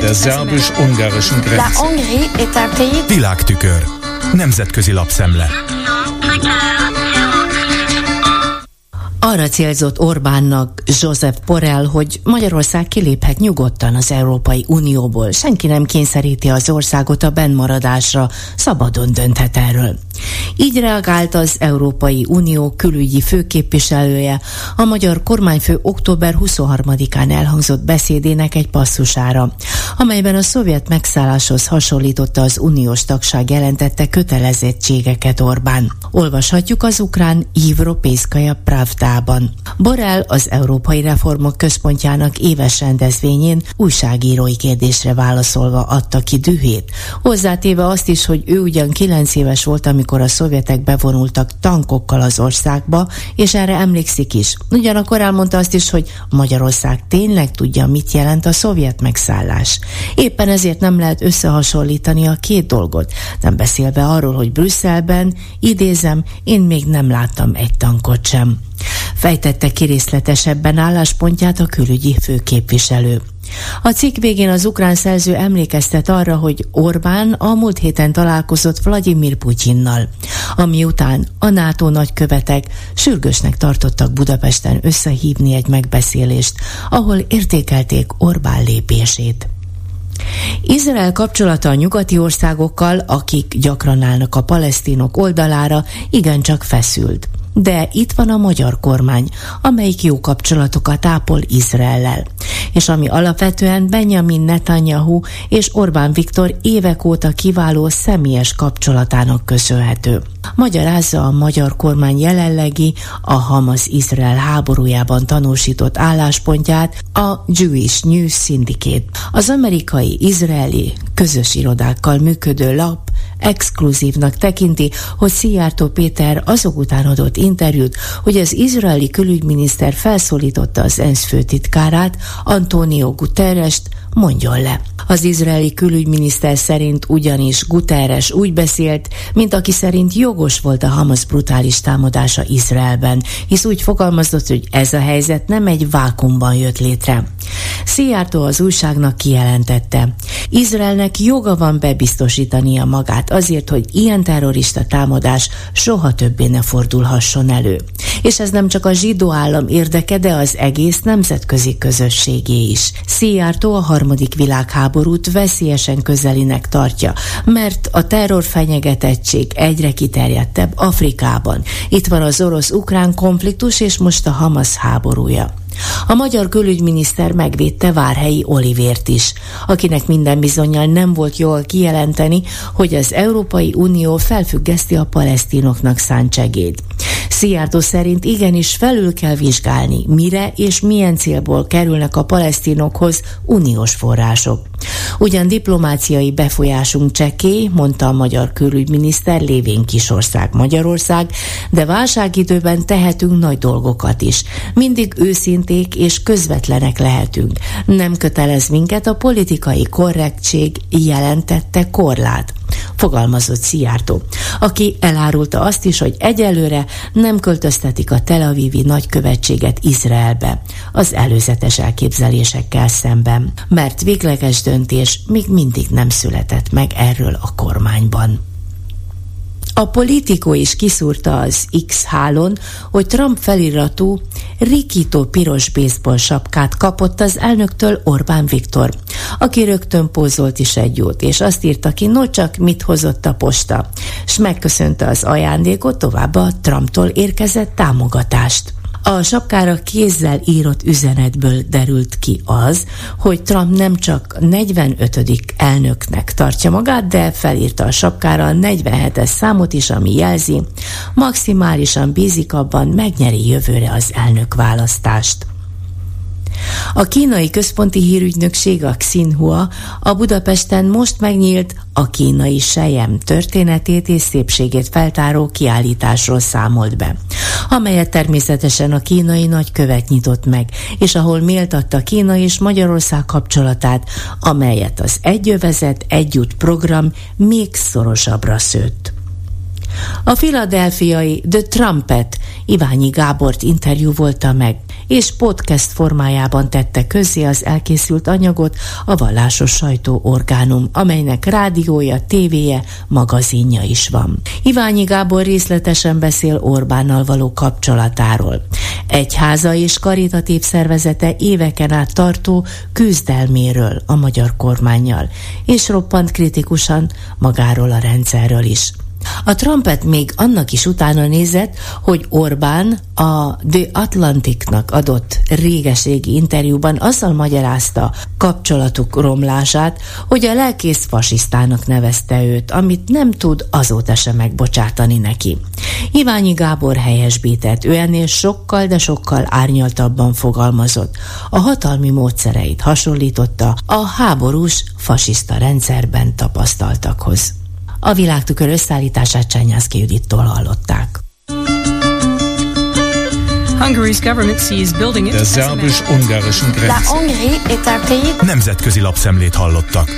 Der szerbus-ungarischen Grenze. Világtükör. Nemzetközi lapszemle. Arra célzott Orbánnak Joseph Borrell, hogy Magyarország kiléphet nyugodtan az Európai Unióból. Senki nem kényszeríti az országot a bennmaradásra, szabadon dönthet erről. Így reagált az Európai Unió külügyi főképviselője a magyar kormányfő október 23-án elhangzott beszédének egy passzusára, amelyben a szovjet megszálláshoz hasonlította az uniós tagság jelentette kötelezettségeket Orbán. Olvashatjuk az ukrán Ivropészkaja Pravdában. Borrell az Európai Reformok Központjának éves rendezvényén újságírói kérdésre válaszolva adta ki dühét. Hozzátéve azt is, hogy ő ugyan 9 éves volt, amikor amikor a szovjetek bevonultak tankokkal az országba, és erre emlékszik is. Ugyanakkor elmondta azt is, hogy Magyarország tényleg tudja, mit jelent a szovjet megszállás. Éppen ezért nem lehet összehasonlítani a két dolgot, nem beszélve arról, hogy Brüsszelben, idézem, én még nem láttam egy tankot sem. Fejtette ki részletesebben álláspontját a külügyi főképviselő. A cikk végén az ukrán szerző emlékeztet arra, hogy Orbán a múlt héten találkozott Vladimir Putyinnal, ami után a NATO nagykövetek sürgősnek tartottak Budapesten összehívni egy megbeszélést, ahol értékelték Orbán lépését. Izrael kapcsolata a nyugati országokkal, akik gyakran állnak a palesztinok oldalára, igencsak feszült. De itt van a magyar kormány, amelyik jó kapcsolatokat ápol Izraellel, és ami alapvetően Benjamin Netanyahu és Orbán Viktor évek óta kiváló személyes kapcsolatának köszönhető. Magyarázza a magyar kormány jelenlegi a Hamas-Izrael háborújában tanúsított álláspontját a Jewish News Syndicate. Az amerikai-izraeli közös irodákkal működő lap exkluzívnak tekinti, hogy Szijjártó Péter azok után adott interjút, hogy az izraeli külügyminiszter felszólította az ENSZ főtitkárát, Antonio Guterres-t, mondjon le. Az izraeli külügyminiszter szerint ugyanis Guterres úgy beszélt, mint aki szerint jogos volt a Hamas brutális támadása Izraelben, hisz úgy fogalmazott, hogy ez a helyzet nem egy vákumban jött létre. Szijjártó az újságnak kijelentette. Izraelnek joga van bebiztosítania magát azért, hogy ilyen terrorista támadás soha többé ne fordulhasson elő. És ez nem csak a zsidó állam érdeke, de az egész nemzetközi közösségé is. Szijjártó a harmadik világháborút veszélyesen közelinek tartja, mert a terror fenyegetettség egyre kiterjedtebb Afrikában. Itt van az orosz-ukrán konfliktus és most a Hamas háborúja. A magyar külügyminiszter megvédte Várhelyi Olivért is, akinek minden bizonyal nem volt jól kijelenteni, hogy az Európai Unió felfüggeszti a palesztinoknak szánt segéd. Szijjártó szerint igenis felül kell vizsgálni, mire és milyen célból kerülnek a palesztinokhoz uniós források. Ugyan diplomáciai befolyásunk cseké, mondta a magyar külügyminiszter, lévén kisország Magyarország, de válságidőben tehetünk nagy dolgokat is. Mindig őszinték és közvetlenek lehetünk. Nem kötelez minket a politikai korrektség jelentette korlát fogalmazott Szijjártó, aki elárulta azt is, hogy egyelőre nem költöztetik a Tel Avivi nagykövetséget Izraelbe az előzetes elképzelésekkel szemben, mert végleges döntés még mindig nem született meg erről a kormányban. A politikó is kiszúrta az X-hálón, hogy Trump feliratú rikító piros baseball sapkát kapott az elnöktől Orbán Viktor, aki rögtön pózolt is egy jót, és azt írta ki, no csak mit hozott a posta, s megköszönte az ajándékot, továbbá Trumptól érkezett támogatást. A sapkára kézzel írott üzenetből derült ki az, hogy Trump nem csak 45. elnöknek tartja magát, de felírta a sapkára a 47-es számot is, ami jelzi, maximálisan bízik abban, megnyeri jövőre az elnök választást. A kínai központi hírügynökség, a Xinhua, a Budapesten most megnyílt a kínai sejem történetét és szépségét feltáró kiállításról számolt be, amelyet természetesen a kínai nagykövet nyitott meg, és ahol méltatta Kína és Magyarország kapcsolatát, amelyet az Egyövezet Együtt program még szorosabbra szőtt. A filadelfiai The Trumpet Iványi Gábort interjú volta meg, és podcast formájában tette közzé az elkészült anyagot a vallásos sajtó orgánum, amelynek rádiója, tévéje, magazinja is van. Iványi Gábor részletesen beszél Orbánnal való kapcsolatáról. Egyháza és karitatív szervezete éveken át tartó küzdelméről a magyar kormányjal, és roppant kritikusan magáról a rendszerről is. A Trumpet még annak is utána nézett, hogy Orbán a The Atlanticnak adott régeségi interjúban azzal magyarázta kapcsolatuk romlását, hogy a lelkész fasisztának nevezte őt, amit nem tud azóta sem megbocsátani neki. Iványi Gábor helyesbített, ő ennél sokkal, de sokkal árnyaltabban fogalmazott. A hatalmi módszereit hasonlította a háborús fasiszta rendszerben tapasztaltakhoz. A világtükör összeállítását Csányászki Judittól hallották. Der szerbus-ungarischen Grenze. Nemzetközi lapszemlét hallottak.